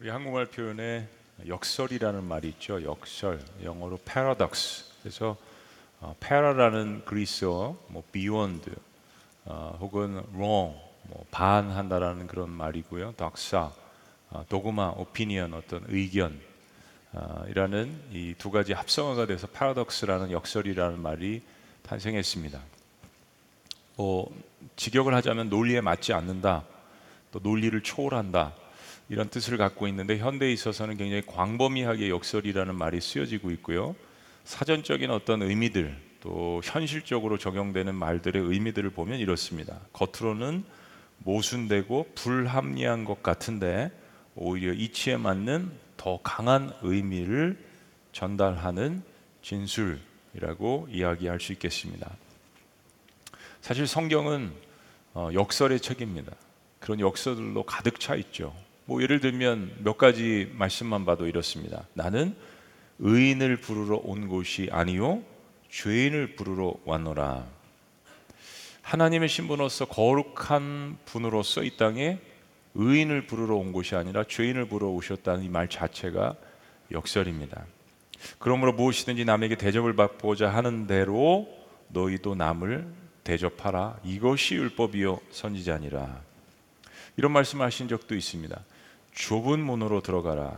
우리 한국말 표현에 역설이라는 말이 있죠. 역설, 영어로 paradox. 그래서 어, para라는 그리스어, 뭐 beyond, 어, 혹은 wrong, 뭐 반한다라는 그런 말이고요. doxa, 어, 도그마, opinion, 어떤 의견. 어, 이라는 이 두 가지 합성어가 돼서 paradox라는 역설이라는 말이 탄생했습니다. 뭐 직역을 하자면 논리에 맞지 않는다, 또 논리를 초월한다 이런 뜻을 갖고 있는데 현대에 있어서는 굉장히 광범위하게 역설이라는 말이 쓰여지고 있고요. 사전적인 어떤 의미들 또 현실적으로 적용되는 말들의 의미들을 보면 이렇습니다. 겉으로는 모순되고 불합리한 것 같은데 오히려 이치에 맞는 더 강한 의미를 전달하는 진술이라고 이야기할 수 있겠습니다. 사실 성경은 어, 역설의 책입니다. 그런 역설들로 가득 차 있죠. 뭐 예를 들면 몇 가지 말씀만 봐도 이렇습니다. 나는 의인을 부르러 온 곳이 아니요 죄인을 부르러 왔노라. 하나님의 신분으로서 거룩한 분으로서 이 땅에 의인을 부르러 온 곳이 아니라 죄인을 부르러 오셨다는 이 말 자체가 역설입니다. 그러므로 무엇이든지 남에게 대접을 받고자 하는 대로 너희도 남을 대접하라. 이것이 율법이요 선지자니라. 이런 말씀하신 적도 있습니다. 좁은 문으로 들어가라.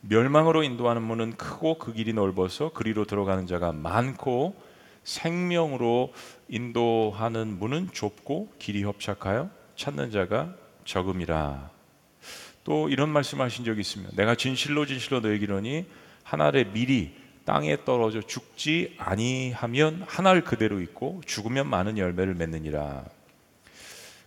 멸망으로 인도하는 문은 크고 그 길이 넓어서 그리로 들어가는 자가 많고 생명으로 인도하는 문은 좁고 길이 협착하여 찾는 자가 적음이라. 또 이런 말씀하신 적이 있습니다. 내가 진실로 진실로 너에게 이르니 한 알의 밀이 땅에 떨어져 죽지 아니하면 한 알 그대로 있고 죽으면 많은 열매를 맺느니라.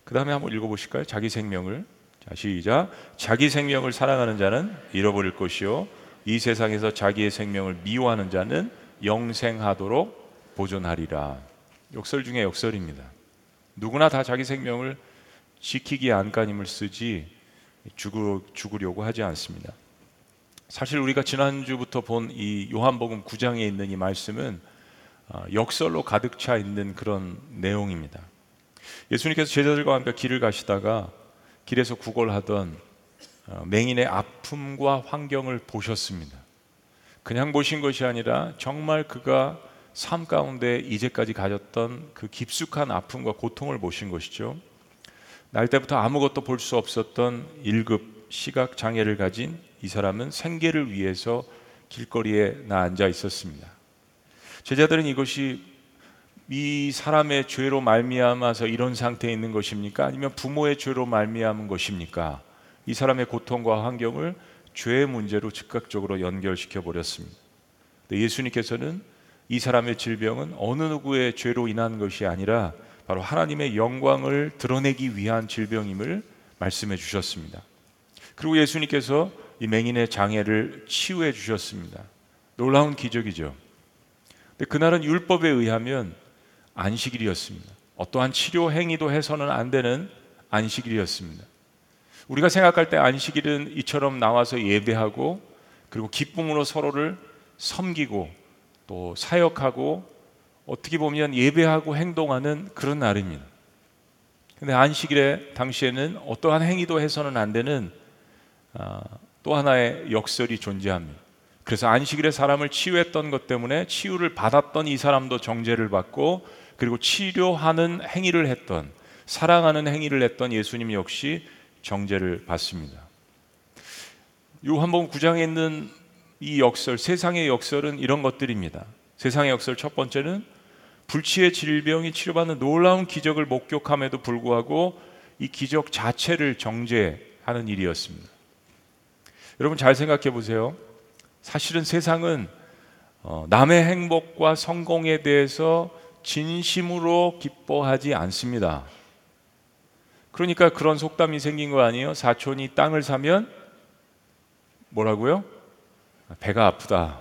그 다음에 한번 읽어보실까요? 자기 생명을 자, 시작. 자기 생명을 사랑하는 자는 잃어버릴 것이요. 이 세상에서 자기의 생명을 미워하는 자는 영생하도록 보존하리라. 역설 중에 역설입니다. 누구나 다 자기 생명을 지키기에 안간힘을 쓰지 죽으, 죽으려고 하지 않습니다. 사실 우리가 지난주부터 본 이 요한복음 9장에 있는 이 말씀은 어, 역설로 가득 차 있는 그런 내용입니다. 예수님께서 제자들과 함께 길을 가시다가 길에서 구걸하던 어, 맹인의 아픔과 환경을 보셨습니다. 그냥 보신 것이 아니라 정말 그가 삶 가운데 이제까지 가졌던 그 깊숙한 아픔과 고통을 보신 것이죠. 날 때부터 아무것도 볼 수 없었던 1급 시각 장애를 가진 이 사람은 생계를 위해서 길거리에 나 앉아 있었습니다. 제자들은 이것이 이 사람의 죄로 말미암아서 이런 상태에 있는 것입니까? 아니면 부모의 죄로 말미암은 것입니까? 이 사람의 고통과 환경을 죄의 문제로 즉각적으로 연결시켜 버렸습니다. 예수님께서는 이 사람의 질병은 어느 누구의 죄로 인한 것이 아니라 바로 하나님의 영광을 드러내기 위한 질병임을 말씀해 주셨습니다. 그리고 예수님께서 이 맹인의 장애를 치유해 주셨습니다. 놀라운 기적이죠. 근데 그날은 율법에 의하면 안식일이었습니다. 어떠한 치료 행위도 해서는 안 되는 안식일이었습니다. 우리가 생각할 때 안식일은 이처럼 나와서 예배하고 그리고 기쁨으로 서로를 섬기고 또 사역하고 어떻게 보면 예배하고 행동하는 그런 날입니다. 근데 안식일에 당시에는 어떠한 행위도 해서는 안 되는 아, 또 하나의 역설이 존재합니다. 그래서 안식일에 사람을 치유했던 것 때문에 치유를 받았던 이 사람도 정죄를 받고 그리고 치료하는 행위를 했던 사랑하는 행위를 했던 예수님 역시 정죄를 받습니다. 요한복음 9장에 있는 이 역설, 세상의 역설은 이런 것들입니다. 세상의 역설 첫 번째는 불치의 질병이 치료받는 놀라운 기적을 목격함에도 불구하고 이 기적 자체를 정죄하는 일이었습니다. 여러분 잘 생각해 보세요. 사실은 세상은 어, 남의 행복과 성공에 대해서 진심으로 기뻐하지 않습니다. 그러니까 그런 속담이 생긴 거 아니에요? 사촌이 땅을 사면 뭐라고요? 배가 아프다.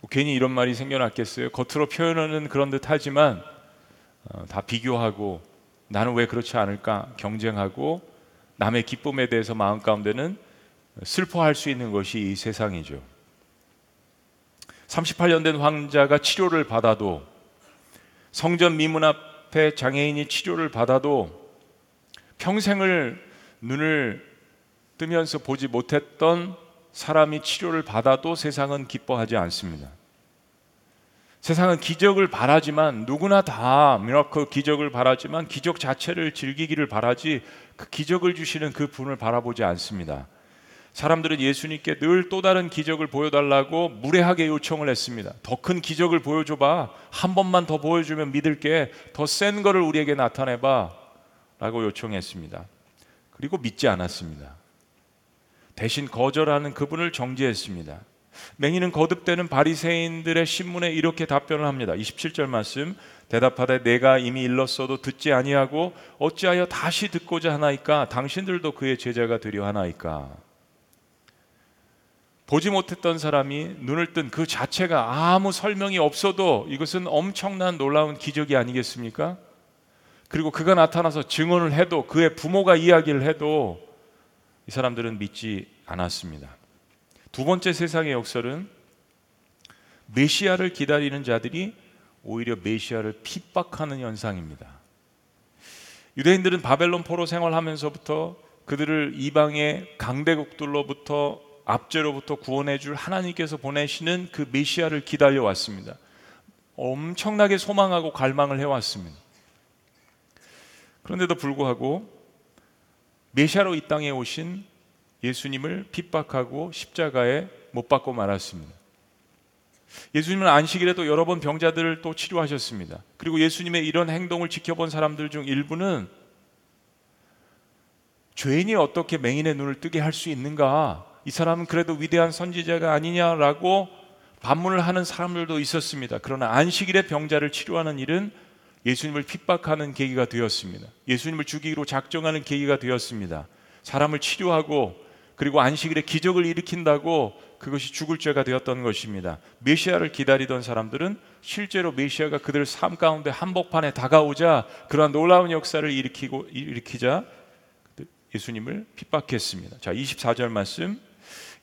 뭐 괜히 이런 말이 생겨났겠어요? 겉으로 표현하는 그런 듯 하지만 어, 다 비교하고 나는 왜 그렇지 않을까 경쟁하고 남의 기쁨에 대해서 마음 가운데는 슬퍼할 수 있는 것이 이 세상이죠. 38년 된 황자가 치료를 받아도 성전 미문 앞에 장애인이 치료를 받아도 평생을 눈을 뜨면서 보지 못했던 사람이 치료를 받아도 세상은 기뻐하지 않습니다. 세상은 기적을 바라지만 누구나 다 miracle 기적을 바라지만 기적 자체를 즐기기를 바라지 그 기적을 주시는 그 분을 바라보지 않습니다. 사람들은 예수님께 늘 또 다른 기적을 보여달라고 무례하게 요청을 했습니다. 더 큰 기적을 보여줘봐. 한 번만 더 보여주면 믿을게. 더 센 거를 우리에게 나타내봐. 라고 요청했습니다. 그리고 믿지 않았습니다. 대신 거절하는 그분을 정죄했습니다. 맹인은 거듭되는 바리새인들의 신문에 이렇게 답변을 합니다. 27절 말씀 대답하되 내가 이미 일렀어도 듣지 아니하고 어찌하여 다시 듣고자 하나이까 당신들도 그의 제자가 되려 하나이까 보지 못했던 사람이 눈을 뜬 그 자체가 아무 설명이 없어도 이것은 엄청난 놀라운 기적이 아니겠습니까? 그리고 그가 나타나서 증언을 해도 그의 부모가 이야기를 해도 이 사람들은 믿지 않았습니다. 두 번째 세상의 역설은 메시아를 기다리는 자들이 오히려 메시아를 핍박하는 현상입니다. 유대인들은 바벨론 포로 생활하면서부터 그들을 이방의 강대국들로부터 압제로부터 구원해 줄 하나님께서 보내시는 그 메시아를 기다려 왔습니다. 엄청나게 소망하고 갈망을 해 왔습니다. 그런데도 불구하고 메시아로 이 땅에 오신 예수님을 핍박하고 십자가에 못 박고 말았습니다. 예수님은 안식일에도 여러 번 병자들을 또 치료하셨습니다. 그리고 예수님의 이런 행동을 지켜본 사람들 중 일부는 죄인이 어떻게 맹인의 눈을 뜨게 할 수 있는가? 이 사람은 그래도 위대한 선지자가 아니냐라고 반문을 하는 사람들도 있었습니다. 그러나 안식일에 병자를 치료하는 일은 예수님을 핍박하는 계기가 되었습니다. 예수님을 죽이기로 작정하는 계기가 되었습니다. 사람을 치료하고 그리고 안식일에 기적을 일으킨다고 그것이 죽을 죄가 되었던 것입니다. 메시아를 기다리던 사람들은 실제로 메시아가 그들 삶 가운데 한복판에 다가오자 그러한 놀라운 역사를 일으키고 일으키자 예수님을 핍박했습니다. 자, 24절 말씀.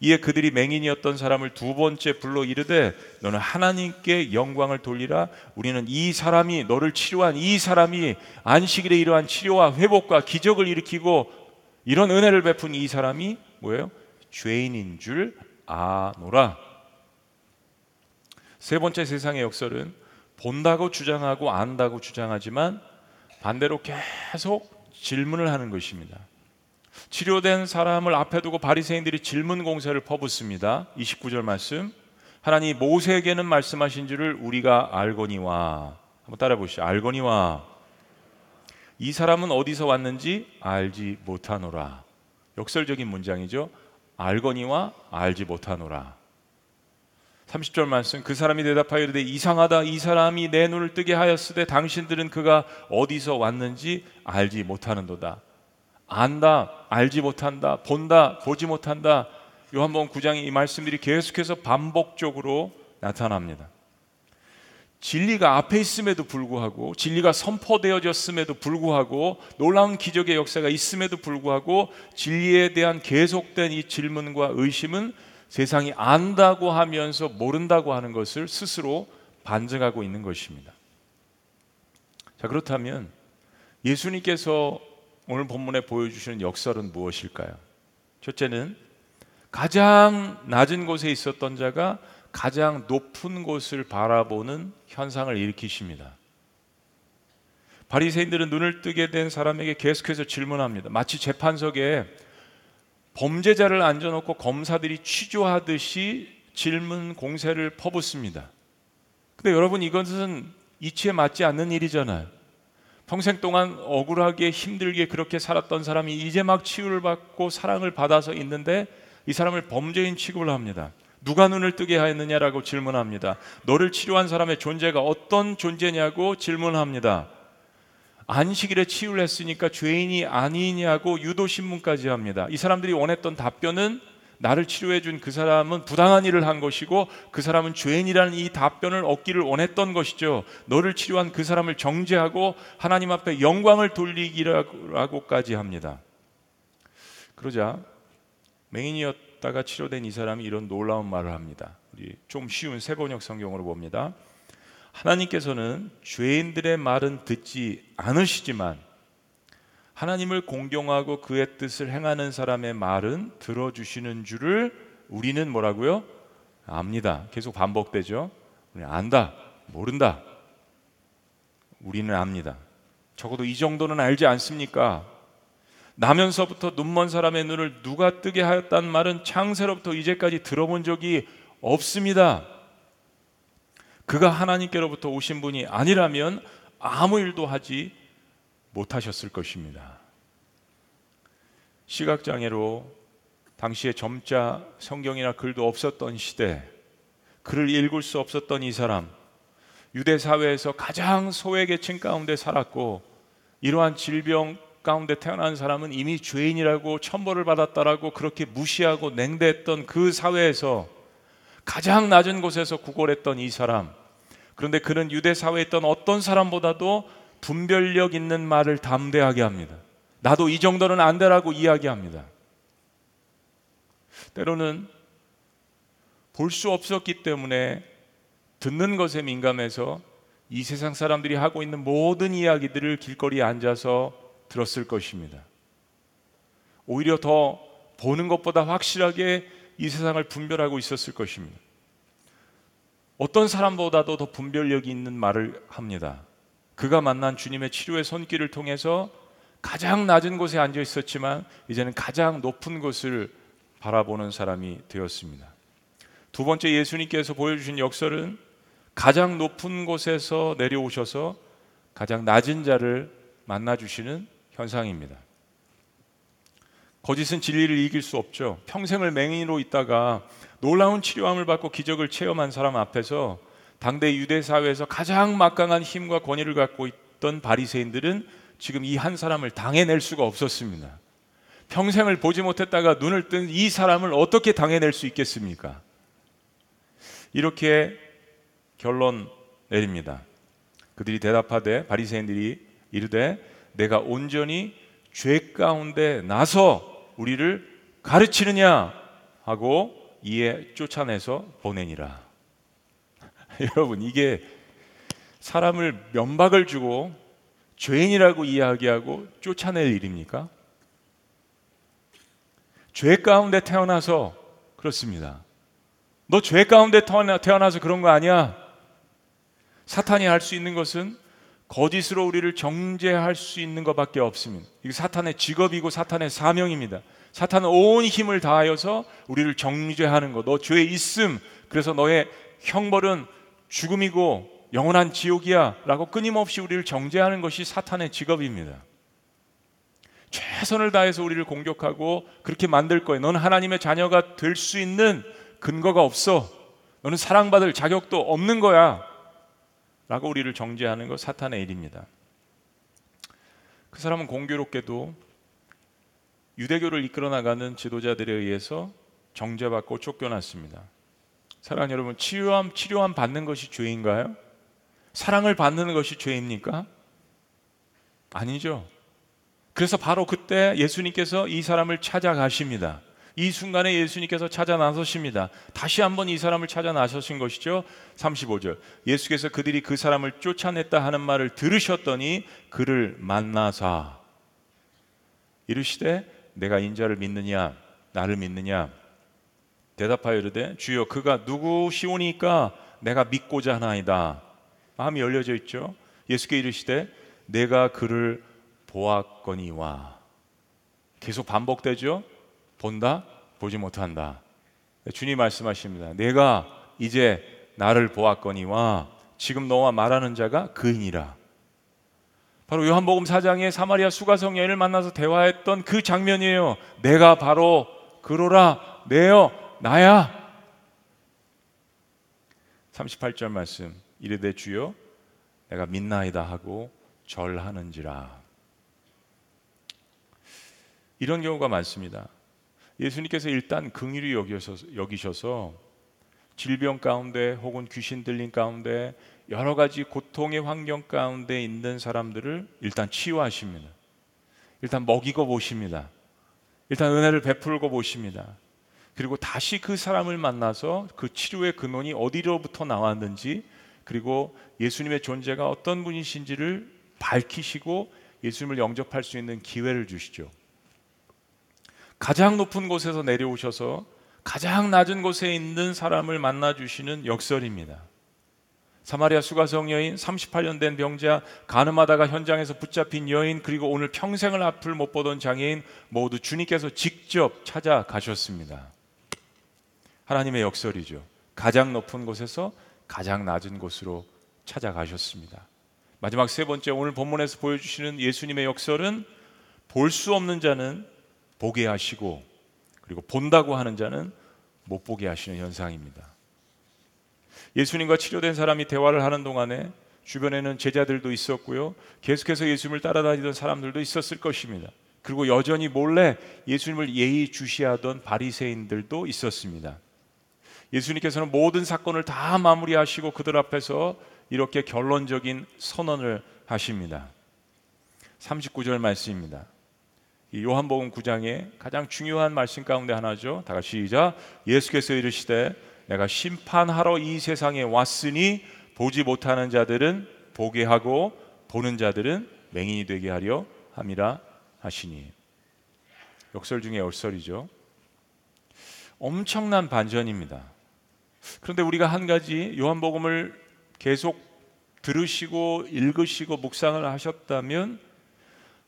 이에 그들이 맹인이었던 사람을 두 번째 불러 이르되 너는 하나님께 영광을 돌리라 우리는 이 사람이 너를 치료한 이 사람이 안식일에 이러한 치료와 회복과 기적을 일으키고 이런 은혜를 베푼 이 사람이 뭐예요? 죄인인 줄 아노라. 세 번째 세상의 역설은 본다고 주장하고 안다고 주장하지만 반대로 계속 질문을 하는 것입니다. 치료된 사람을 앞에 두고 바리새인들이 질문 공세를 퍼붓습니다. 29절 말씀. 하나님 모세에게는 말씀하신 줄을 우리가 알거니와 한번 따라 보시죠. 알거니와 이 사람은 어디서 왔는지 알지 못하노라. 역설적인 문장이죠. 알거니와 알지 못하노라. 30절 말씀 그 사람이 대답하여 이르되 이상하다 이 사람이 내 눈을 뜨게 하였으되 당신들은 그가 어디서 왔는지 알지 못하는도다. 안다, 알지 못한다, 본다, 보지 못한다. 요한복음 9장의 이 말씀들이 계속해서 반복적으로 나타납니다. 진리가 앞에 있음에도 불구하고 진리가 선포되어졌음에도 불구하고 놀라운 기적의 역사가 있음에도 불구하고 진리에 대한 계속된 이 질문과 의심은 세상이 안다고 하면서 모른다고 하는 것을 스스로 반증하고 있는 것입니다. 자, 그렇다면 예수님께서 오늘 본문에 보여주시는 역설은 무엇일까요? 첫째는 가장 낮은 곳에 있었던 자가 가장 높은 곳을 바라보는 현상을 일으키십니다. 바리새인들은 눈을 뜨게 된 사람에게 계속해서 질문합니다. 마치 재판석에 범죄자를 앉아놓고 검사들이 취조하듯이 질문 공세를 퍼붓습니다. 근데 여러분 이것은 이치에 맞지 않는 일이잖아요. 평생 동안 억울하게 힘들게 그렇게 살았던 사람이 이제 막 치유를 받고 사랑을 받아서 있는데 이 사람을 범죄인 취급을 합니다. 누가 눈을 뜨게 하였느냐라고 질문합니다. 너를 치료한 사람의 존재가 어떤 존재냐고 질문합니다. 안식일에 치유를 했으니까 죄인이 아니냐고 유도 신문까지 합니다. 이 사람들이 원했던 답변은 나를 치료해 준 그 사람은 부당한 일을 한 것이고 그 사람은 죄인이라는 이 답변을 얻기를 원했던 것이죠. 너를 치료한 그 사람을 정죄하고 하나님 앞에 영광을 돌리기라고까지 합니다. 그러자 맹인이었다가 치료된 이 사람이 이런 놀라운 말을 합니다. 우리 좀 쉬운 세번역 성경으로 봅니다. 하나님께서는 죄인들의 말은 듣지 않으시지만 하나님을 공경하고 그의 뜻을 행하는 사람의 말은 들어주시는 줄을 우리는 뭐라고요? 압니다. 계속 반복되죠. 안다, 모른다. 우리는 압니다. 적어도 이 정도는 알지 않습니까? 나면서부터 눈먼 사람의 눈을 누가 뜨게 하였단 말은 창세로부터 이제까지 들어본 적이 없습니다. 그가 하나님께로부터 오신 분이 아니라면 아무 일도 하지 못하셨을 것입니다. 시각장애로 당시에 점자 성경이나 글도 없었던 시대, 글을 읽을 수 없었던 이 사람, 유대 사회에서 가장 소외계층 가운데 살았고 이러한 질병 가운데 태어난 사람은 이미 죄인이라고 천벌을 받았다라고 그렇게 무시하고 냉대했던 그 사회에서 가장 낮은 곳에서 구걸했던 이 사람. 그런데 그는 유대 사회에 있던 어떤 사람보다도 분별력 있는 말을 담대하게 합니다. 나도 이 정도는 안 되라고 이야기합니다. 때로는 볼 수 없었기 때문에 듣는 것에 민감해서 이 세상 사람들이 하고 있는 모든 이야기들을 길거리에 앉아서 들었을 것입니다. 오히려 더 보는 것보다 확실하게 이 세상을 분별하고 있었을 것입니다. 어떤 사람보다도 더 분별력이 있는 말을 합니다. 그가 만난 주님의 치료의 손길을 통해서 가장 낮은 곳에 앉아 있었지만 이제는 가장 높은 곳을 바라보는 사람이 되었습니다. 두 번째 예수님께서 보여주신 역설은 가장 높은 곳에서 내려오셔서 가장 낮은 자를 만나 주시는 현상입니다. 거짓은 진리를 이길 수 없죠. 평생을 맹인으로 있다가 놀라운 치료함을 받고 기적을 체험한 사람 앞에서 당대 유대 사회에서 가장 막강한 힘과 권위를 갖고 있던 바리새인들은 지금 이 한 사람을 당해낼 수가 없었습니다. 평생을 보지 못했다가 눈을 뜬 이 사람을 어떻게 당해낼 수 있겠습니까? 이렇게 결론 내립니다. 그들이 대답하되 바리새인들이 이르되 내가 온전히 죄 가운데 나서 우리를 가르치느냐 하고 이에 쫓아내서 보내니라. 여러분 이게 사람을 면박을 주고 죄인이라고 이야기하고 쫓아낼 일입니까? 죄 가운데 태어나서 그렇습니다. 너 죄 가운데 태어나서 그런 거 아니야? 사탄이 할 수 있는 것은 거짓으로 우리를 정죄할 수 있는 것밖에 없습니다. 이게 사탄의 직업이고 사탄의 사명입니다. 사탄은 온 힘을 다하여서 우리를 정죄하는 것. 너 죄에 있음. 그래서 너의 형벌은 죽음이고 영원한 지옥이야 라고 끊임없이 우리를 정죄하는 것이 사탄의 직업입니다. 최선을 다해서 우리를 공격하고 그렇게 만들 거예요. 너는 하나님의 자녀가 될 수 있는 근거가 없어. 너는 사랑받을 자격도 없는 거야. 라고 우리를 정죄하는 것 사탄의 일입니다. 그 사람은 공교롭게도 유대교를 이끌어 나가는 지도자들에 의해서 정죄받고 쫓겨났습니다. 사랑 여러분, 치료함 치료함 받는 것이 죄인가요? 사랑을 받는 것이 죄입니까? 아니죠. 그래서 바로 그때 예수님께서 이 사람을 찾아가십니다. 이 순간에 예수님께서 찾아 나서십니다. 다시 한번 이 사람을 찾아 나서신 것이죠. 35절. 예수께서 그들이 그 사람을 쫓아냈다 하는 말을 들으셨더니 그를 만나사 이르시되 내가 인자를 믿느냐 나를 믿느냐 대답하여 이르되 주여 그가 누구시오니까 내가 믿고자 하나이다. 마음이 열려져 있죠. 예수께 이르시되 내가 그를 보았거니와 계속 반복되죠. 본다, 보지 못한다. 주님 말씀하십니다. 내가 이제 나를 보았거니와 지금 너와 말하는 자가 그이니라. 바로 요한복음 4장에 사마리아 수가성 여인을 만나서 대화했던 그 장면이에요. 내가 바로 그로라 내여 나야. 38절 말씀 이르되 주여 내가 믿나이다 하고 절하는지라. 이런 경우가 많습니다. 예수님께서 일단 긍휼히 여기셔서, 여기셔서 질병 가운데 혹은 귀신 들린 가운데 여러 가지 고통의 환경 가운데 있는 사람들을 일단 치유하십니다. 일단 먹이고 보십니다. 일단 은혜를 베풀고 보십니다. 그리고 다시 그 사람을 만나서 그 치료의 근원이 어디로부터 나왔는지 그리고 예수님의 존재가 어떤 분이신지를 밝히시고 예수님을 영접할 수 있는 기회를 주시죠. 가장 높은 곳에서 내려오셔서 가장 낮은 곳에 있는 사람을 만나 주시는 역설입니다. 사마리아 수가성 여인, 38년 된 병자, 가늠하다가 현장에서 붙잡힌 여인, 그리고 오늘 평생을 앞을 못 보던 장애인 모두 주님께서 직접 찾아가셨습니다. 하나님의 역설이죠. 가장 높은 곳에서 가장 낮은 곳으로 찾아가셨습니다. 마지막 세 번째 오늘 본문에서 보여주시는 예수님의 역설은 볼 수 없는 자는 보게 하시고 그리고 본다고 하는 자는 못 보게 하시는 현상입니다. 예수님과 치료된 사람이 대화를 하는 동안에 주변에는 제자들도 있었고요. 계속해서 예수님을 따라다니던 사람들도 있었을 것입니다. 그리고 여전히 몰래 예수님을 예의 주시하던 바리새인들도 있었습니다. 예수님께서는 모든 사건을 다 마무리하시고 그들 앞에서 이렇게 결론적인 선언을 하십니다. 39절 말씀입니다. 요한복음 9장의 가장 중요한 말씀 가운데 하나죠. 다 같이 시작. 예수께서 이르시되 내가 심판하러 이 세상에 왔으니 보지 못하는 자들은 보게 하고 보는 자들은 맹인이 되게 하려 함이라 하시니 역설 중에 역설이죠. 엄청난 반전입니다. 그런데 우리가 한 가지 요한복음을 계속 들으시고 읽으시고 묵상을 하셨다면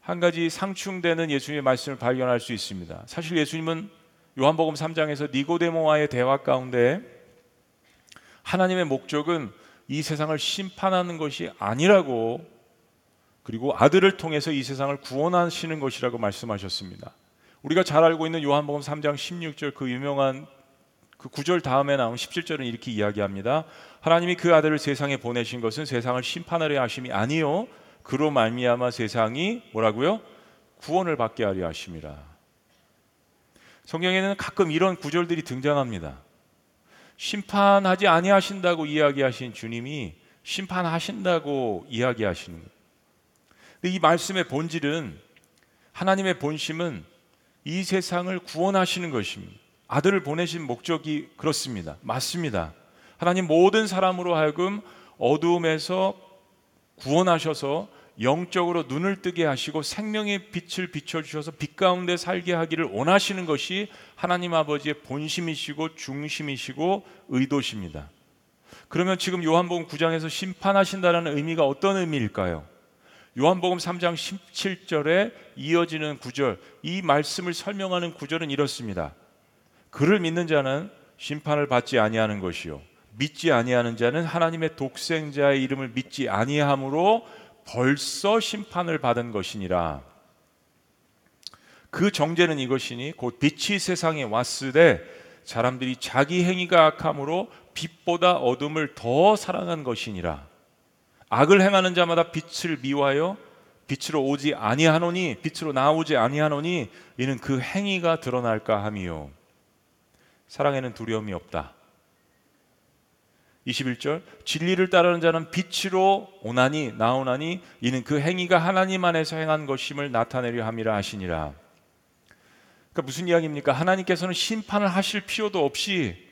한 가지 상충되는 예수님의 말씀을 발견할 수 있습니다. 사실 예수님은 요한복음 3장에서 니고데모와의 대화 가운데 하나님의 목적은 이 세상을 심판하는 것이 아니라고 그리고 아들을 통해서 이 세상을 구원하시는 것이라고 말씀하셨습니다. 우리가 잘 알고 있는 요한복음 3장 16절 그 유명한 그 구절 다음에 나온 17절은 이렇게 이야기합니다. 하나님이 그 아들을 세상에 보내신 것은 세상을 심판하려 하심이 아니요 그로 말미암아 세상이 뭐라고요? 구원을 받게 하려 하심이라. 성경에는 가끔 이런 구절들이 등장합니다. 심판하지 아니하신다고 이야기하신 주님이 심판하신다고 이야기하시는 거예요. 이 말씀의 본질은 하나님의 본심은 이 세상을 구원하시는 것입니다. 아들을 보내신 목적이 그렇습니다. 맞습니다. 하나님 모든 사람으로 하여금 어두움에서 구원하셔서 영적으로 눈을 뜨게 하시고 생명의 빛을 비춰 주셔서 빛 가운데 살게 하기를 원하시는 것이 하나님 아버지의 본심이시고 중심이시고 의도십니다. 그러면 지금 요한복음 9장에서 심판하신다는 의미가 어떤 의미일까요? 요한복음 3장 17절에 이어지는 구절, 이 말씀을 설명하는 구절은 이렇습니다. 그를 믿는 자는 심판을 받지 아니하는 것이요 믿지 아니하는 자는 하나님의 독생자의 이름을 믿지 아니함으로 벌써 심판을 받은 것이니라. 그 정죄는 이것이니 곧 빛이 세상에 왔으되 사람들이 자기 행위가 악함으로 빛보다 어둠을 더 사랑한 것이니라. 악을 행하는 자마다 빛을 미워하여 빛으로 오지 아니하노니 빛으로 나오지 아니하노니 이는 그 행위가 드러날까 함이요. 사랑에는 두려움이 없다. 21절 진리를 따르는 자는 빛으로 오나니 나오나니 이는 그 행위가 하나님 안에서 행한 것임을 나타내려 함이라 하시니라. 그러니까 무슨 이야기입니까? 하나님께서는 심판을 하실 필요도 없이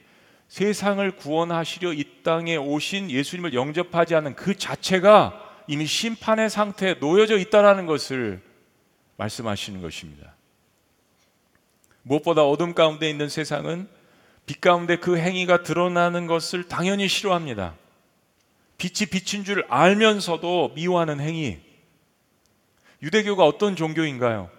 세상을 구원하시려 이 땅에 오신 예수님을 영접하지 않은 그 자체가 이미 심판의 상태에 놓여져 있다라는 것을 말씀하시는 것입니다. 무엇보다 어둠 가운데 있는 세상은 빛 가운데 그 행위가 드러나는 것을 당연히 싫어합니다. 빛이 빛인 줄 알면서도 미워하는 행위. 유대교가 어떤 종교인가요?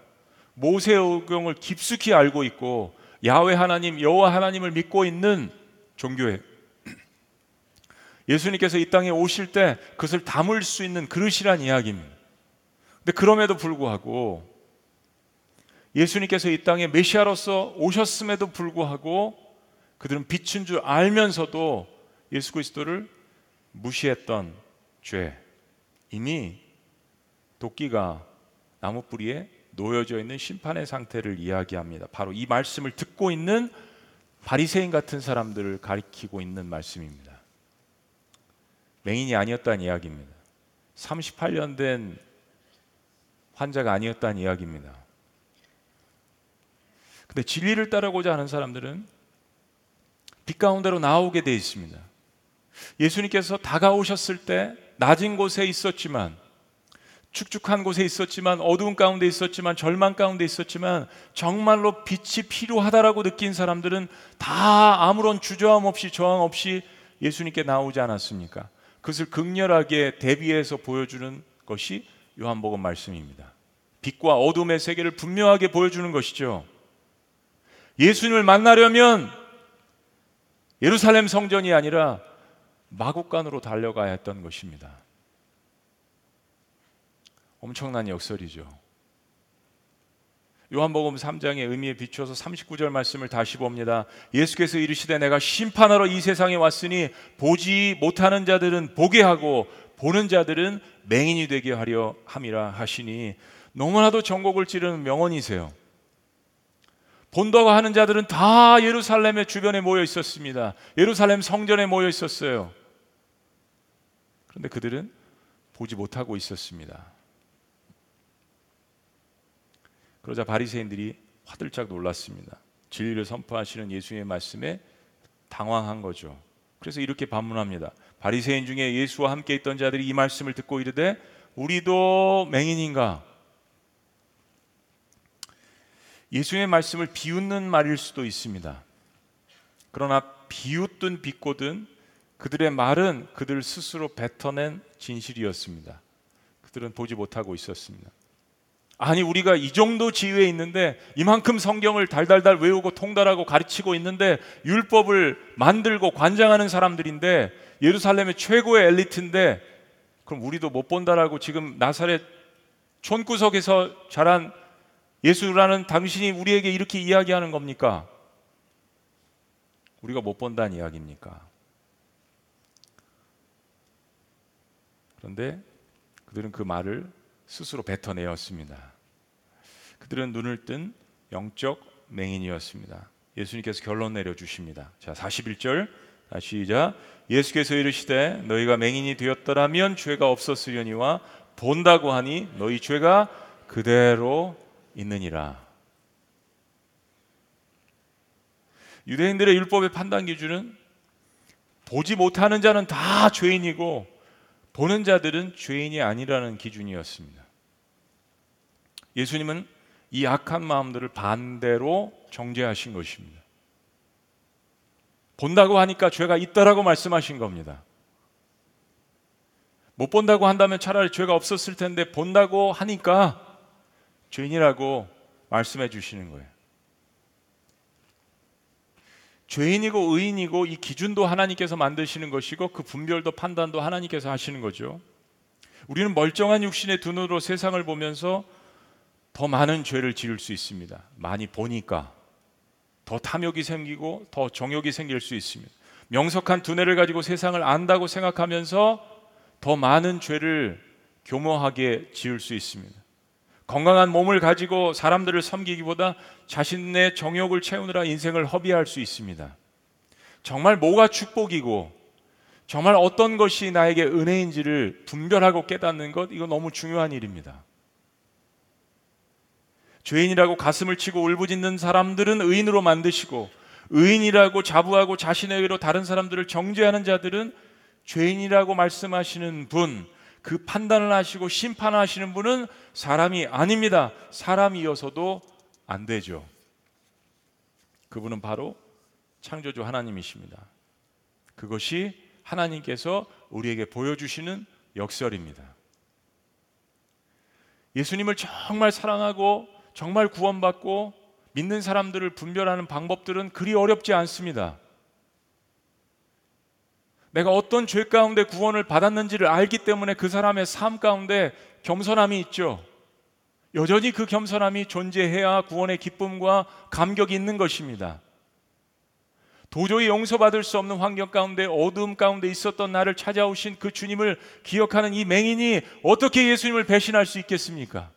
모세오경을 깊숙이 알고 있고 야훼 하나님, 여호와 하나님을 믿고 있는 종교예요. 예수님께서 이 땅에 오실 때 그것을 담을 수 있는 그릇이란 이야기입니다. 근데 그럼에도 불구하고 예수님께서 이 땅에 메시아로서 오셨음에도 불구하고 그들은 빛인 줄 알면서도 예수 그리스도를 무시했던 죄. 이미 도끼가 나무 뿌리에 놓여져 있는 심판의 상태를 이야기합니다. 바로 이 말씀을 듣고 있는 바리새인 같은 사람들을 가리키고 있는 말씀입니다. 맹인이 아니었다는 이야기입니다. 38년 된 환자가 아니었다는 이야기입니다. 근데 진리를 따르고자 하는 사람들은 빛 가운데로 나오게 되어 있습니다. 예수님께서 다가오셨을 때 낮은 곳에 있었지만 축축한 곳에 있었지만 어두운 가운데 있었지만 절망 가운데 있었지만 정말로 빛이 필요하다라고 느낀 사람들은 다 아무런 주저함 없이 저항 없이 예수님께 나오지 않았습니까? 그것을 극렬하게 대비해서 보여주는 것이 요한복음 말씀입니다. 빛과 어둠의 세계를 분명하게 보여주는 것이죠. 예수님을 만나려면 예루살렘 성전이 아니라 마국간으로 달려가야 했던 것입니다. 엄청난 역설이죠. 요한복음 3장의 의미에 비추어서 39절 말씀을 다시 봅니다. 예수께서 이르시되 내가 심판하러 이 세상에 왔으니 보지 못하는 자들은 보게 하고 보는 자들은 맹인이 되게 하려 함이라 하시니 너무나도 전곡을 찌르는 명언이세요. 본다고 하는 자들은 다 예루살렘의 주변에 모여 있었습니다. 예루살렘 성전에 모여 있었어요. 그런데 그들은 보지 못하고 있었습니다. 그러자 바리새인들이 화들짝 놀랐습니다. 진리를 선포하시는 예수의 말씀에 당황한 거죠. 그래서 이렇게 반문합니다. 바리새인 중에 예수와 함께 있던 자들이 이 말씀을 듣고 이르되 우리도 맹인인가? 예수의 말씀을 비웃는 말일 수도 있습니다. 그러나 비웃든 비꼬든 그들의 말은 그들 스스로 뱉어낸 진실이었습니다. 그들은 보지 못하고 있었습니다. 아니 우리가 이 정도 지위에 있는데 이만큼 성경을 달달달 외우고 통달하고 가르치고 있는데 율법을 만들고 관장하는 사람들인데 예루살렘의 최고의 엘리트인데 그럼 우리도 못 본다라고 지금 나사렛 촌구석에서 자란 예수라는 당신이 우리에게 이렇게 이야기하는 겁니까? 우리가 못 본다는 이야기입니까? 그런데 그들은 그 말을 스스로 뱉어내었습니다. 그들은 눈을 뜬 영적 맹인이었습니다. 예수님께서 결론 내려 주십니다. 자, 41절 시작. 예수께서 이르시되 너희가 맹인이 되었더라면 죄가 없었으려니와 본다고 하니 너희 죄가 그대로 있느니라. 유대인들의 율법의 판단 기준은 보지 못하는 자는 다 죄인이고 보는 자들은 죄인이 아니라는 기준이었습니다. 예수님은 이 악한 마음들을 반대로 정죄하신 것입니다. 본다고 하니까 죄가 있다라고 말씀하신 겁니다. 못 본다고 한다면 차라리 죄가 없었을 텐데 본다고 하니까 죄인이라고 말씀해 주시는 거예요. 죄인이고 의인이고 이 기준도 하나님께서 만드시는 것이고 그 분별도 판단도 하나님께서 하시는 거죠. 우리는 멀쩡한 육신의 두 눈으로 세상을 보면서 더 많은 죄를 지을 수 있습니다. 많이 보니까 더 탐욕이 생기고 더 정욕이 생길 수 있습니다. 명석한 두뇌를 가지고 세상을 안다고 생각하면서 더 많은 죄를 교모하게 지을 수 있습니다. 건강한 몸을 가지고 사람들을 섬기기보다 자신의 정욕을 채우느라 인생을 허비할 수 있습니다. 정말 뭐가 축복이고 정말 어떤 것이 나에게 은혜인지를 분별하고 깨닫는 것 이거 너무 중요한 일입니다. 죄인이라고 가슴을 치고 울부짖는 사람들은 의인으로 만드시고 의인이라고 자부하고 자신의 의로 다른 사람들을 정죄하는 자들은 죄인이라고 말씀하시는 분, 그 판단을 하시고 심판하시는 분은 사람이 아닙니다. 사람이어서도 안 되죠. 그분은 바로 창조주 하나님이십니다. 그것이 하나님께서 우리에게 보여주시는 역설입니다. 예수님을 정말 사랑하고 정말 구원받고 믿는 사람들을 분별하는 방법들은 그리 어렵지 않습니다. 내가 어떤 죄 가운데 구원을 받았는지를 알기 때문에 그 사람의 삶 가운데 겸손함이 있죠. 여전히 그 겸손함이 존재해야 구원의 기쁨과 감격이 있는 것입니다. 도저히 용서받을 수 없는 환경 가운데 어두움 가운데 있었던 나를 찾아오신 그 주님을 기억하는 이 맹인이 어떻게 예수님을 배신할 수 있겠습니까?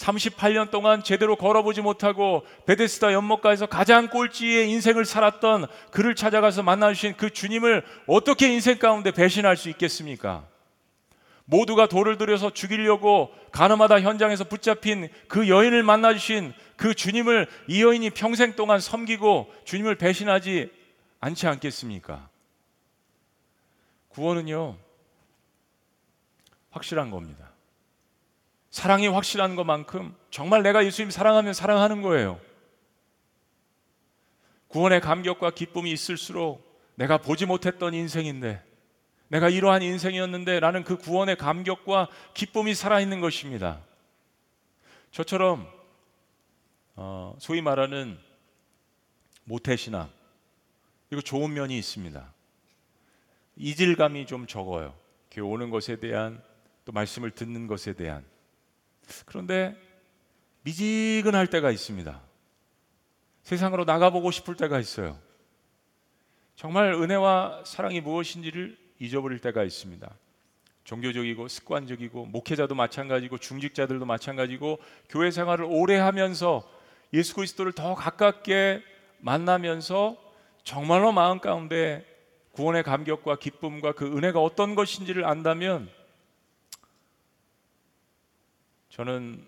38년 동안 제대로 걸어보지 못하고 베데스다 연못가에서 가장 꼴찌의 인생을 살았던 그를 찾아가서 만나주신 그 주님을 어떻게 인생 가운데 배신할 수 있겠습니까? 모두가 돌을 들여서 죽이려고 가늠하다 현장에서 붙잡힌 그 여인을 만나주신 그 주님을 이 여인이 평생 동안 섬기고 주님을 배신하지 않지 않겠습니까? 구원은요, 확실한 겁니다. 사랑이 확실한 것만큼 정말 내가 예수님 사랑하면 사랑하는 거예요. 구원의 감격과 기쁨이 있을수록 내가 보지 못했던 인생인데 내가 이러한 인생이었는데 라는 그 구원의 감격과 기쁨이 살아있는 것입니다. 저처럼 어, 소위 말하는 모태신앙 이거 좋은 면이 있습니다. 이질감이 좀 적어요. 오는 것에 대한 또 말씀을 듣는 것에 대한 그런데 미지근할 때가 있습니다. 세상으로 나가보고 싶을 때가 있어요. 정말 은혜와 사랑이 무엇인지를 잊어버릴 때가 있습니다. 종교적이고 습관적이고 목회자도 마찬가지고 중직자들도 마찬가지고 교회 생활을 오래 하면서 예수 그리스도를 더 가깝게 만나면서 정말로 마음 가운데 구원의 감격과 기쁨과 그 은혜가 어떤 것인지를 안다면 저는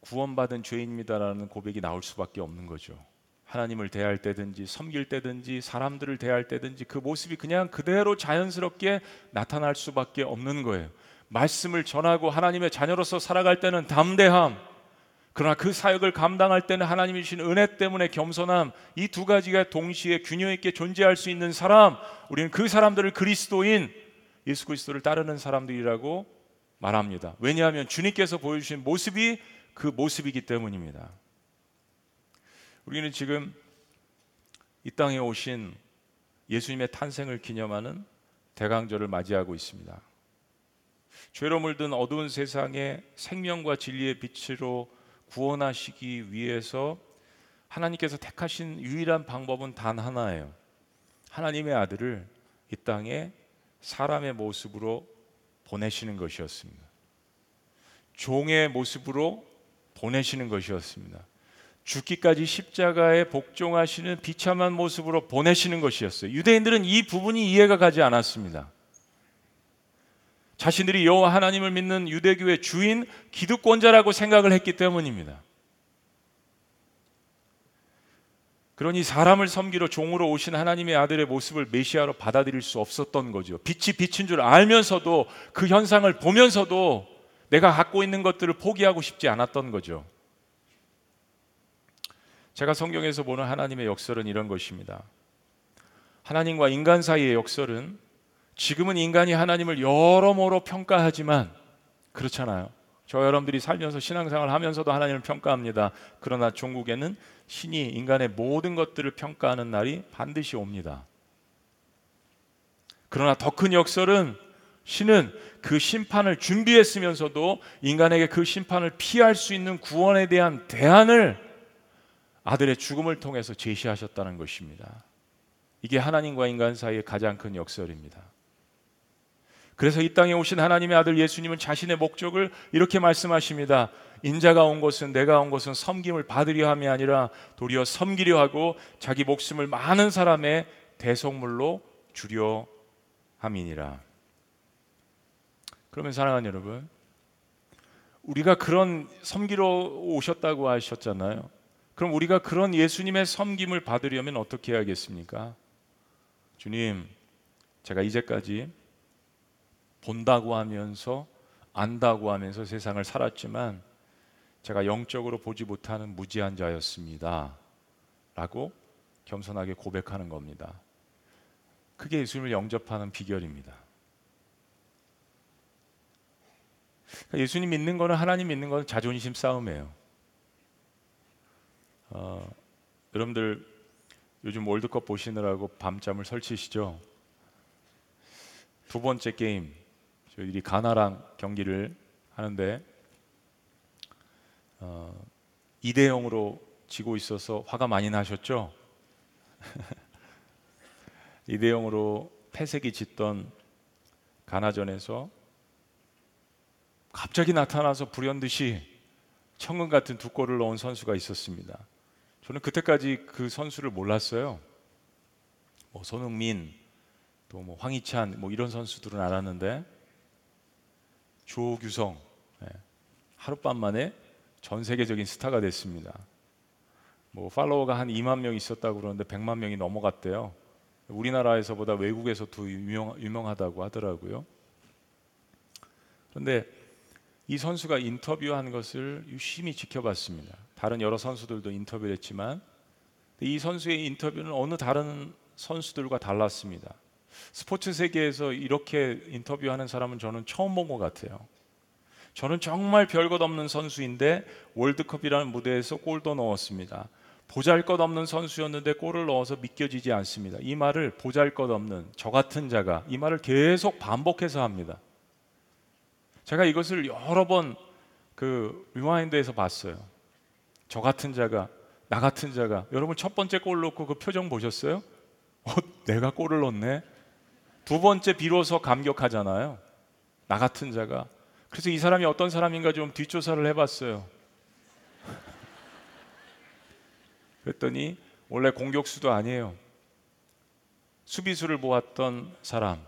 구원받은 죄인입니다라는 고백이 나올 수밖에 없는 거죠. 하나님을 대할 때든지 섬길 때든지 사람들을 대할 때든지 그 모습이 그냥 그대로 자연스럽게 나타날 수밖에 없는 거예요. 말씀을 전하고 하나님의 자녀로서 살아갈 때는 담대함, 그러나 그 사역을 감당할 때는 하나님이 주신 은혜 때문에 겸손함, 이 두 가지가 동시에 균형 있게 존재할 수 있는 사람, 우리는 그 사람들을 그리스도인 예수 그리스도를 따르는 사람들이라고 말합니다. 왜냐하면 주님께서 보여주신 모습이 그 모습이기 때문입니다. 우리는 지금 이 땅에 오신 예수님의 탄생을 기념하는 대강절을 맞이하고 있습니다. 죄로 물든 어두운 세상에 생명과 진리의 빛으로 구원하시기 위해서 하나님께서 택하신 유일한 방법은 단 하나예요. 하나님의 아들을 이 땅에 사람의 모습으로 보내시는 것이었습니다. 종의 모습으로 보내시는 것이었습니다. 죽기까지 십자가에 복종하시는 비참한 모습으로 보내시는 것이었어요. 유대인들은 이 부분이 이해가 가지 않았습니다. 자신들이 여호와 하나님을 믿는 유대교의 주인 기득권자라고 생각을 했기 때문입니다. 그러니 사람을 섬기러 종으로 오신 하나님의 아들의 모습을 메시아로 받아들일 수 없었던 거죠. 빛이 빛인 줄 알면서도 그 현상을 보면서도 내가 갖고 있는 것들을 포기하고 싶지 않았던 거죠. 제가 성경에서 보는 하나님의 역설은 이런 것입니다. 하나님과 인간 사이의 역설은 지금은 인간이 하나님을 여러모로 평가하지만 그렇잖아요. 저 여러분들이 살면서 신앙생활 하면서도 하나님을 평가합니다. 그러나 종국에는 신이 인간의 모든 것들을 평가하는 날이 반드시 옵니다. 그러나 더 큰 역설은 신은 그 심판을 준비했으면서도 인간에게 그 심판을 피할 수 있는 구원에 대한 대안을 아들의 죽음을 통해서 제시하셨다는 것입니다. 이게 하나님과 인간 사이의 가장 큰 역설입니다. 그래서 이 땅에 오신 하나님의 아들 예수님은 자신의 목적을 이렇게 말씀하십니다. 인자가 온 것은 내가 온 것은 섬김을 받으려 함이 아니라 도리어 섬기려 하고 자기 목숨을 많은 사람의 대속물로 주려 함이니라. 그러면 사랑하는 여러분, 우리가 그런 섬기러 오셨다고 하셨잖아요. 그럼 우리가 그런 예수님의 섬김을 받으려면 어떻게 해야겠습니까? 주님, 제가 이제까지 본다고 하면서 안다고 하면서 세상을 살았지만 제가 영적으로 보지 못하는 무지한 자였습니다. 라고 겸손하게 고백하는 겁니다. 그게 예수님을 영접하는 비결입니다. 그러니까 예수님 믿는 거는 하나님 믿는 거는 자존심 싸움이에요. 어, 여러분들 요즘 월드컵 보시느라고 밤잠을 설치시죠? 두 번째 게임 저희들이 가나랑 경기를 하는데 어, 2대 0으로 지고 있어서 화가 많이 나셨죠? 2대 0으로 패색이 짙던 가나전에서 갑자기 나타나서 불현듯이 천금 같은 두 골을 넣은 선수가 있었습니다. 저는 그때까지 그 선수를 몰랐어요. 뭐 손흥민, 또 뭐 황희찬, 뭐 이런 선수들은 알았는데 조규성 네. 하룻밤 만에 전 세계적인 스타가 됐습니다. 뭐 팔로워가 한 2만 명 있었다고 그러는데 100만 명이 넘어갔대요. 우리나라에서보다 외국에서 더 유명, 유명하다고 하더라고요. 그런데 이 선수가 인터뷰한 것을 유심히 지켜봤습니다. 다른 여러 선수들도 인터뷰를 했지만 이 선수의 인터뷰는 어느 다른 선수들과 달랐습니다. 스포츠 세계에서 이렇게 인터뷰하는 사람은 저는 처음 본 것 같아요. 저는 정말 별것 없는 선수인데 월드컵이라는 무대에서 골도 넣었습니다. 보잘 것 없는 선수였는데 골을 넣어서 믿겨지지 않습니다. 이 말을 보잘 것 없는 저 같은 자가 이 말을 계속 반복해서 합니다. 제가 이것을 여러 번 그 rewind해서 봤어요. 저 같은 자가 나 같은 자가 여러분 첫 번째 골 넣고 그 표정 보셨어요? 어, 내가 골을 넣네. 두 번째 비로소 감격하잖아요. 나 같은 자가 그래서 이 사람이 어떤 사람인가 좀 뒷조사를 해봤어요. 그랬더니 원래 공격수도 아니에요. 수비수를 보았던 사람.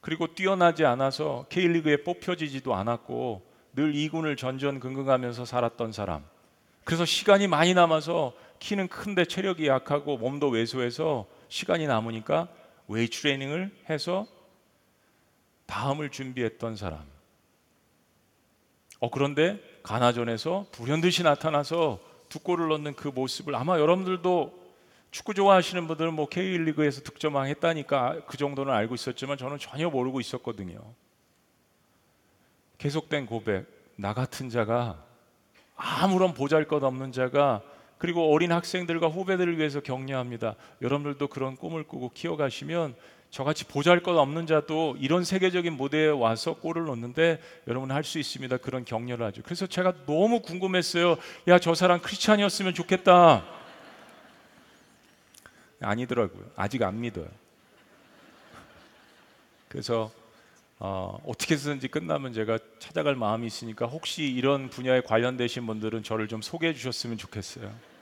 그리고 뛰어나지 않아서 K리그에 뽑혀지지도 않았고 늘 2군을 전전긍긍하면서 살았던 사람. 그래서 시간이 많이 남아서 키는 큰데 체력이 약하고 몸도 왜소해서 시간이 남으니까 웨이트 트레이닝을 해서 다음을 준비했던 사람. 어 그런데 가나전에서 불현듯이 나타나서 두 골을 넣는 그 모습을 아마 여러분들도 축구 좋아하시는 분들은 뭐 K리그에서 득점왕 했다니까 그 정도는 알고 있었지만 저는 전혀 모르고 있었거든요. 계속된 고백. 나 같은 자가 아무런 보잘것 없는 자가 그리고 어린 학생들과 후배들을 위해서 격려합니다. 여러분들도 그런 꿈을 꾸고 키워가시면 저같이 보잘것 없는 자도 이런 세계적인 무대에 와서 골을 넣는데 여러분 할 수 있습니다. 그런 격려를 하죠. 그래서 제가 너무 궁금했어요. 야, 저 사람 크리스찬이었으면 좋겠다. 아니더라고요. 아직 안 믿어요. 그래서 어, 어떻게 해서든지 끝나면 제가 찾아갈 마음이 있으니까 혹시 이런 분야에 관련되신 분들은 저를 좀 소개해 주셨으면 좋겠어요.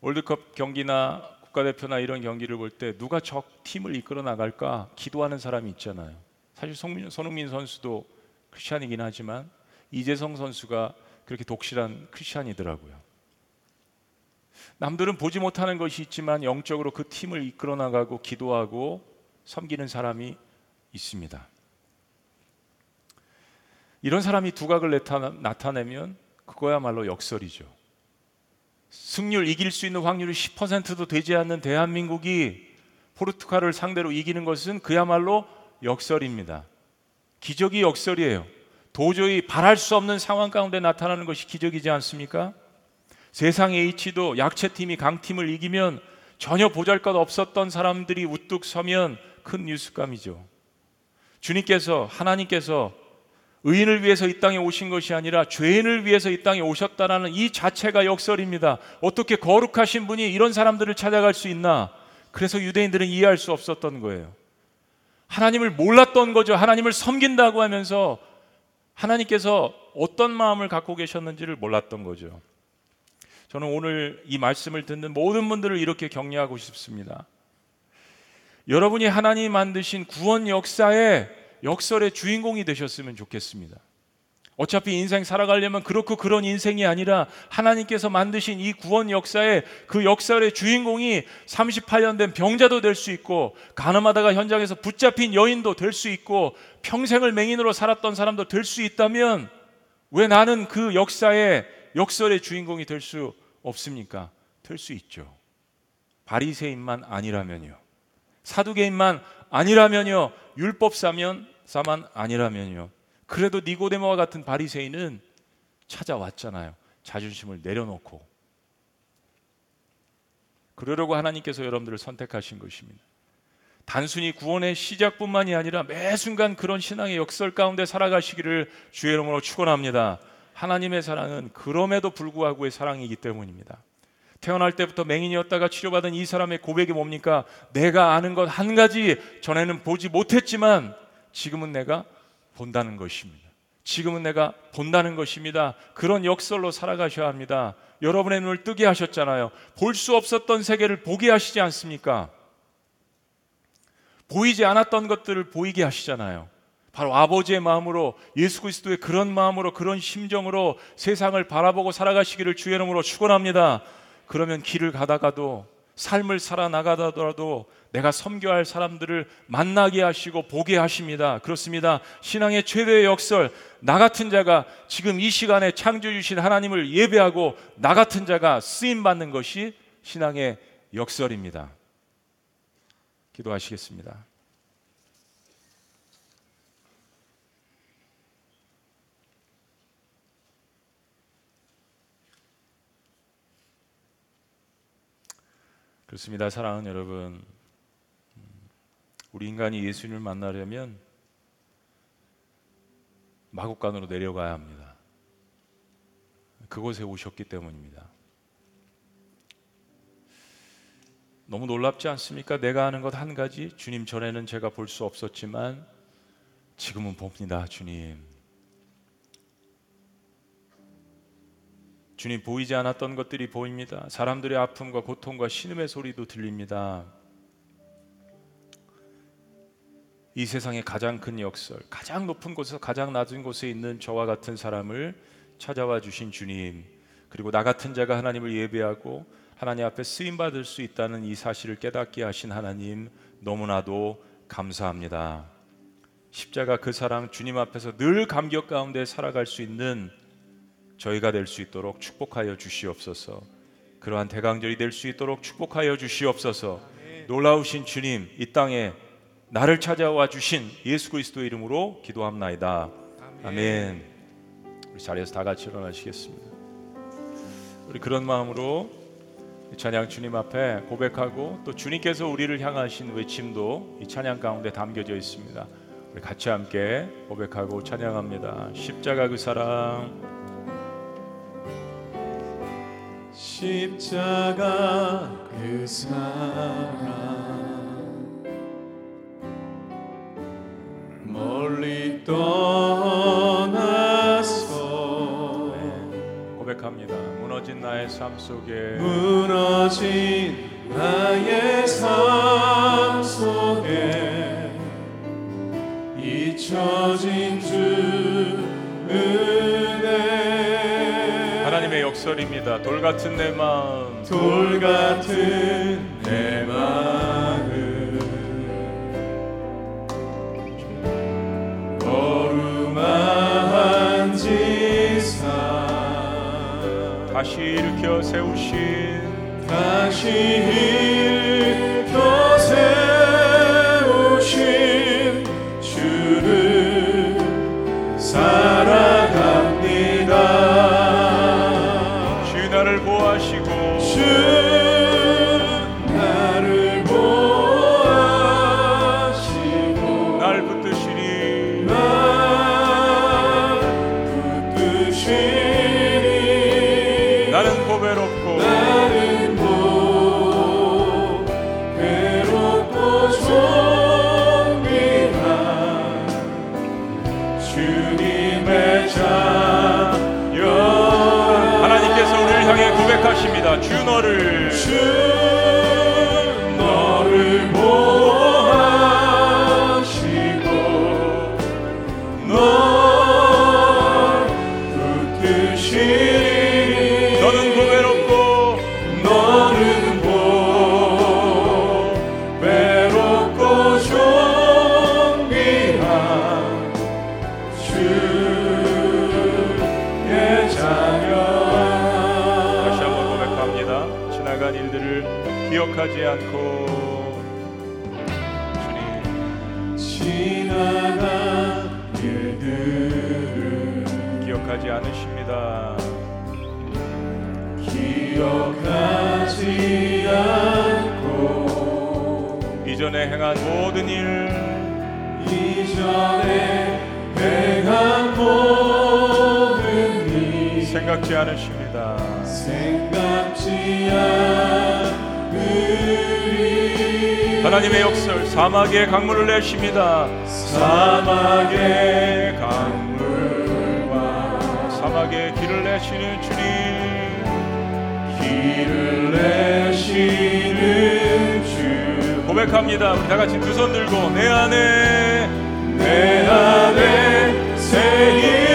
월드컵 경기나 국가대표나 이런 경기를 볼 때 누가 적 팀을 이끌어 나갈까 기도하는 사람이 있잖아요. 사실 손흥민, 손흥민 선수도 크리스찬이긴 하지만 이재성 선수가 그렇게 독실한 크리스찬이더라고요. 남들은 보지 못하는 것이 있지만 영적으로 그 팀을 이끌어 나가고 기도하고 섬기는 사람이 있습니다. 이런 사람이 두각을 나타내면 그거야말로 역설이죠. 승률 이길 수 있는 확률이 10%도 되지 않는 대한민국이 포르투갈을 상대로 이기는 것은 그야말로 역설입니다. 기적이 역설이에요. 도저히 바랄 수 없는 상황 가운데 나타나는 것이 기적이지 않습니까? 세상 H도 약체팀이 강팀을 이기면 전혀 보잘것 없었던 사람들이 우뚝 서면 큰 뉴스감이죠. 주님께서 하나님께서 의인을 위해서 이 땅에 오신 것이 아니라 죄인을 위해서 이 땅에 오셨다라는 이 자체가 역설입니다. 어떻게 거룩하신 분이 이런 사람들을 찾아갈 수 있나? 그래서 유대인들은 이해할 수 없었던 거예요. 하나님을 몰랐던 거죠. 하나님을 섬긴다고 하면서 하나님께서 어떤 마음을 갖고 계셨는지를 몰랐던 거죠. 저는 오늘 이 말씀을 듣는 모든 분들을 이렇게 격려하고 싶습니다. 여러분이 하나님이 만드신 구원 역사에 역설의 주인공이 되셨으면 좋겠습니다. 어차피 인생 살아가려면 그렇고 그런 인생이 아니라 하나님께서 만드신 이 구원 역사에 그 역설의 주인공이 38년 된 병자도 될 수 있고 가늠하다가 현장에서 붙잡힌 여인도 될 수 있고 평생을 맹인으로 살았던 사람도 될 수 있다면 왜 나는 그 역사의 역설의 주인공이 될 수 없습니까? 될 수 있죠. 바리새인만 아니라면요. 사두개인만 아니라면요. 율법사면 사만 아니라면요. 그래도 니고데모와 같은 바리새인은 찾아왔잖아요. 자존심을 내려놓고 그러려고 하나님께서 여러분들을 선택하신 것입니다. 단순히 구원의 시작뿐만이 아니라 매 순간 그런 신앙의 역설 가운데 살아가시기를 주의 이름으로 축원합니다. 하나님의 사랑은 그럼에도 불구하고의 사랑이기 때문입니다. 태어날 때부터 맹인이었다가 치료받은 이 사람의 고백이 뭡니까? 내가 아는 것 한 가지 전에는 보지 못했지만 지금은 내가 본다는 것입니다. 지금은 내가 본다는 것입니다. 그런 역설로 살아가셔야 합니다. 여러분의 눈을 뜨게 하셨잖아요. 볼 수 없었던 세계를 보게 하시지 않습니까? 보이지 않았던 것들을 보이게 하시잖아요. 바로 아버지의 마음으로 예수 그리스도의 그런 마음으로 그런 심정으로 세상을 바라보고 살아가시기를 주의 이름으로 축원합니다. 그러면 길을 가다가도 삶을 살아나가더라도 내가 섬겨야 할 사람들을 만나게 하시고 보게 하십니다. 그렇습니다. 신앙의 최대의 역설, 나 같은 자가 지금 이 시간에 창조 주신 하나님을 예배하고 나 같은 자가 쓰임 받는 것이 신앙의 역설입니다. 기도하시겠습니다. 그렇습니다. 사랑하는 여러분. 우리 인간이 예수님을 만나려면 마국간으로 내려가야 합니다. 그곳에 오셨기 때문입니다. 너무 놀랍지 않습니까? 내가 아는 것 한 가지, 주님 전에는 제가 볼 수 없었지만 지금은 봅니다, 주님. 주님 보이지 않았던 것들이 보입니다. 사람들의 아픔과 고통과 신음의 소리도 들립니다. 이 세상의 가장 큰 역설, 가장 높은 곳에서 가장 낮은 곳에 있는 저와 같은 사람을 찾아와 주신 주님, 그리고 나 같은 자가 하나님을 예배하고 하나님 앞에 쓰임 받을 수 있다는 이 사실을 깨닫게 하신 하나님 너무나도 감사합니다. 십자가 그 사랑 주님 앞에서 늘 감격 가운데 살아갈 수 있는 저희가 될 수 있도록 축복하여 주시옵소서. 그러한 대강절이 될 수 있도록 축복하여 주시옵소서. 놀라우신 주님, 이 땅에 나를 찾아와 주신 예수 그리스도의 이름으로 기도합나이다. 아멘. 우리 자리에서 다 같이 일어나시겠습니다. 우리 그런 마음으로 찬양 주님 앞에 고백하고 또 주님께서 우리를 향하신 외침도 이 찬양 가운데 담겨져 있습니다. 우리 같이 함께 고백하고 찬양합니다. 십자가 그 사랑 십자가 그 사랑 멀리 떠나서 고백합니다. 무너진 나의 삶 속에 무너진 나의 역설입니다. 돌 같은 내 마음. 돌 같은 내 마음. 거룩한 지사 다시 일으켜 세우신 다시 일으켜 너를 주 너를 행한 모든 일 이전에 행한 모든 일 생각지 않으십니다. 생각지 않으리 하나님의 역설 사막에 강물을 내십니다. 사막의 강물과 사막에 길을 내시는 주님 길을 내시는 주 고백합니다. 우리 다 같이 두 손 들고 내 안에 내 안에 새일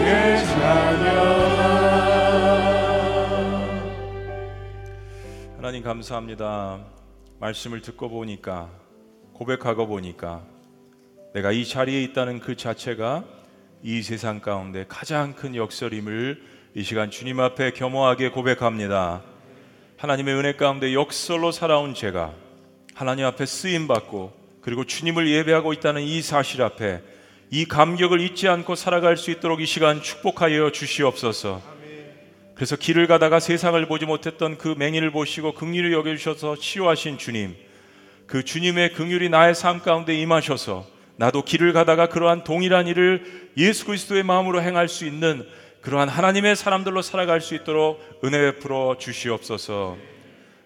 주의 자녀라 하나님 감사합니다. 말씀을 듣고 보니까 고백하고 보니까 내가 이 자리에 있다는 그 자체가 이 세상 가운데 가장 큰 역설임을 이 시간 주님 앞에 겸허하게 고백합니다. 하나님의 은혜 가운데 역설로 살아온 제가 하나님 앞에 쓰임 받고 그리고 주님을 예배하고 있다는 이 사실 앞에 이 감격을 잊지 않고 살아갈 수 있도록 이 시간 축복하여 주시옵소서. 그래서 길을 가다가 세상을 보지 못했던 그 맹인을 보시고 긍휼히 여겨 주셔서 치유하신 주님. 그 주님의 긍휼이 나의 삶 가운데 임하셔서 나도 길을 가다가 그러한 동일한 일을 예수 그리스도의 마음으로 행할 수 있는 그러한 하나님의 사람들로 살아갈 수 있도록 은혜 베풀어 주시옵소서.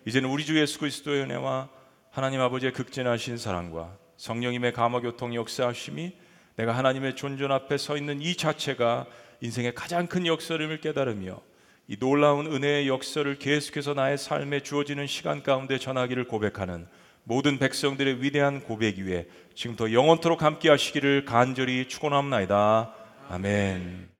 이제는 우리 주 예수 그리스도의 은혜와 하나님 아버지의 극진하신 사랑과 성령님의 감화 교통 역사하심이 내가 하나님의 존존 앞에 서 있는 이 자체가 인생의 가장 큰 역설임을 깨달으며 이 놀라운 은혜의 역설을 계속해서 나의 삶에 주어지는 시간 가운데 전하기를 고백하는 모든 백성들의 위대한 고백 위에 지금부터 영원토록 함께 하시기를 간절히 축원합나이다. 아멘.